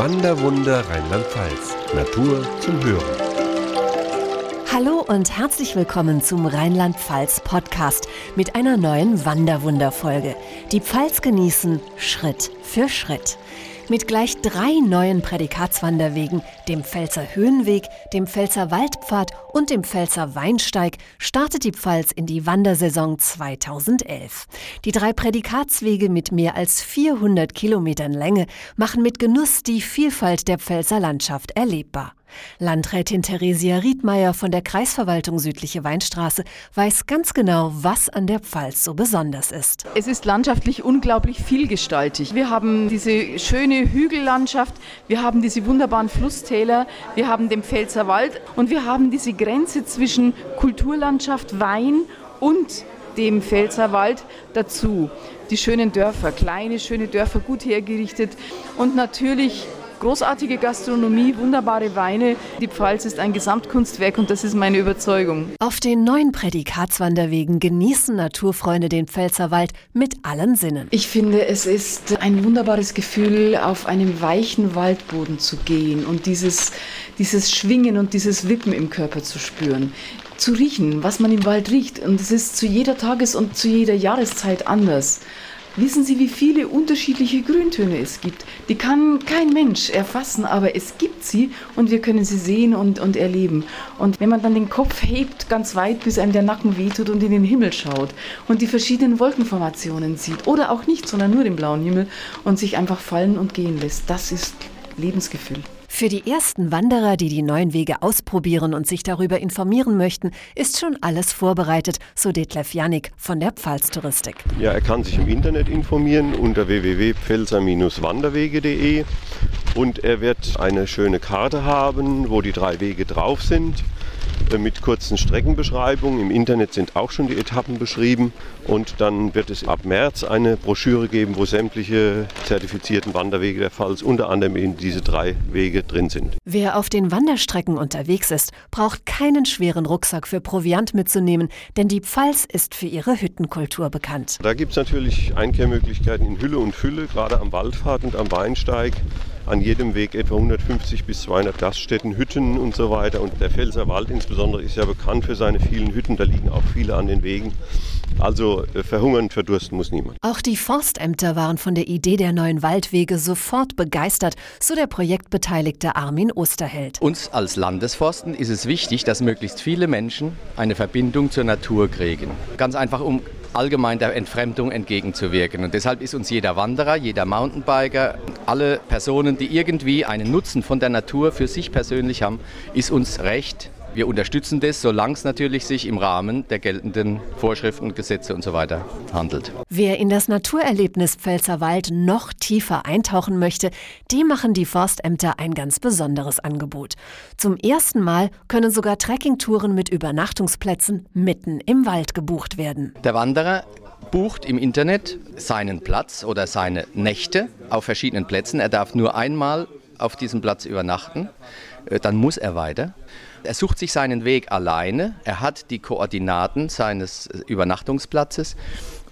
Wanderwunder Rheinland-Pfalz. Natur zum Hören. Hallo und herzlich willkommen zum Rheinland-Pfalz Podcast mit einer neuen Wanderwunderfolge. Die Pfalz genießen Schritt für Schritt mit gleich drei neuen Prädikatswanderwegen, dem Pfälzer Höhenweg, dem Pfälzer Waldpfad und dem Pfälzer Weinsteig, startet die Pfalz in die Wandersaison 2011. Die drei Prädikatswege mit mehr als 400 Kilometern Länge machen mit Genuss die Vielfalt der Pfälzer Landschaft erlebbar. Landrätin Theresia Riedmeier von der Kreisverwaltung Südliche Weinstraße weiß ganz genau, was an der Pfalz so besonders ist. Es ist landschaftlich unglaublich vielgestaltig. Wir haben diese schöne Hügellandschaft, wir haben diese wunderbaren Flusstäler, wir haben den Pfälzer Wald und wir haben diese Grenze zwischen Kulturlandschaft, Wein und dem Pfälzerwald dazu. Die schönen Dörfer, kleine, schöne Dörfer, gut hergerichtet und natürlich großartige Gastronomie, wunderbare Weine. Die Pfalz ist ein Gesamtkunstwerk und das ist meine Überzeugung. Auf den neuen Prädikatswanderwegen genießen Naturfreunde den Pfälzerwald mit allen Sinnen. Ich finde, es ist ein wunderbares Gefühl, auf einem weichen Waldboden zu gehen und dieses, dieses Schwingen und dieses Wippen im Körper zu spüren zu riechen, was man im Wald riecht. Und es ist zu jeder Tages- und zu jeder Jahreszeit anders. Wissen Sie, wie viele unterschiedliche Grüntöne es gibt? Die kann kein Mensch erfassen, aber es gibt sie und wir können sie sehen und, und erleben. Und wenn man dann den Kopf hebt ganz weit, bis einem der Nacken wehtut und in den Himmel schaut und die verschiedenen Wolkenformationen sieht oder auch nicht, sondern nur den blauen Himmel und sich einfach fallen und gehen lässt, das ist Lebensgefühl. Für die ersten Wanderer, die die neuen Wege ausprobieren und sich darüber informieren möchten, ist schon alles vorbereitet, so Detlef Janik von der Pfalztouristik. Ja, er kann sich im Internet informieren unter www.pfälzer-wanderwege.de und er wird eine schöne Karte haben, wo die drei Wege drauf sind mit kurzen Streckenbeschreibungen. Im Internet sind auch schon die Etappen beschrieben. Und dann wird es ab März eine Broschüre geben, wo sämtliche zertifizierten Wanderwege der Pfalz, unter anderem eben diese drei Wege drin sind. Wer auf den Wanderstrecken unterwegs ist, braucht keinen schweren Rucksack für Proviant mitzunehmen, denn die Pfalz ist für ihre Hüttenkultur bekannt. Da gibt es natürlich Einkehrmöglichkeiten in Hülle und Fülle, gerade am Waldpfad und am Weinsteig an jedem Weg etwa 150 bis 200 Gaststätten, Hütten und so weiter. Und der Pfälzer Wald insbesondere ist ja bekannt für seine vielen Hütten. Da liegen auch viele an den Wegen. Also äh, verhungern, verdursten muss niemand. Auch die Forstämter waren von der Idee der neuen Waldwege sofort begeistert, so der Projektbeteiligte Armin Osterheld. Uns als Landesforsten ist es wichtig, dass möglichst viele Menschen eine Verbindung zur Natur kriegen. Ganz einfach, um allgemein der Entfremdung entgegenzuwirken. Und deshalb ist uns jeder Wanderer, jeder Mountainbiker, alle Personen, die irgendwie einen Nutzen von der Natur für sich persönlich haben, ist uns recht, wir unterstützen das, solange es natürlich sich im Rahmen der geltenden Vorschriften, Gesetze und so weiter handelt. Wer in das Naturerlebnis Pfälzerwald noch tiefer eintauchen möchte, dem machen die Forstämter ein ganz besonderes Angebot. Zum ersten Mal können sogar Trekkingtouren mit Übernachtungsplätzen mitten im Wald gebucht werden. Der Wanderer bucht im Internet seinen Platz oder seine Nächte auf verschiedenen Plätzen. Er darf nur einmal auf diesem Platz übernachten. Äh, dann muss er weiter. Er sucht sich seinen Weg alleine. Er hat die Koordinaten seines Übernachtungsplatzes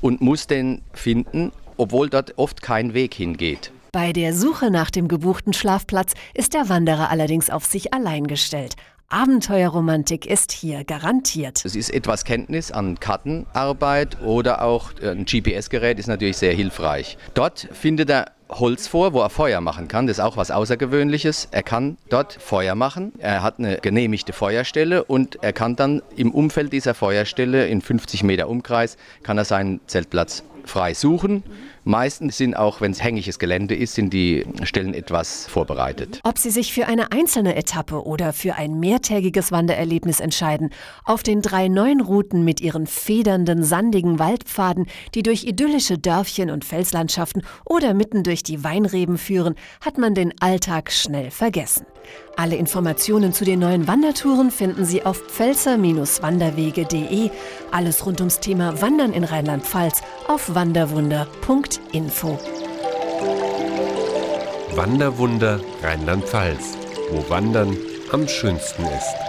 und muss den finden, obwohl dort oft kein Weg hingeht. Bei der Suche nach dem gebuchten Schlafplatz ist der Wanderer allerdings auf sich allein gestellt. Abenteuerromantik ist hier garantiert. Es ist etwas Kenntnis an Kartenarbeit oder auch ein GPS-Gerät ist natürlich sehr hilfreich. Dort findet er Holz vor, wo er Feuer machen kann. Das ist auch was Außergewöhnliches. Er kann dort Feuer machen. Er hat eine genehmigte Feuerstelle und er kann dann im Umfeld dieser Feuerstelle in 50 Meter Umkreis kann er seinen Zeltplatz frei suchen. Meistens sind auch, wenn es hängiges Gelände ist, sind die Stellen etwas vorbereitet. Ob Sie sich für eine einzelne Etappe oder für ein mehrtägiges Wandererlebnis entscheiden, auf den drei neuen Routen mit ihren federnden, sandigen Waldpfaden, die durch idyllische Dörfchen und Felslandschaften oder mitten durch die Weinreben führen, hat man den Alltag schnell vergessen. Alle Informationen zu den neuen Wandertouren finden Sie auf pfälzer-wanderwege.de. Alles rund ums Thema Wandern in Rheinland-Pfalz auf wanderwunder.info. Wanderwunder Rheinland-Pfalz, wo Wandern am schönsten ist.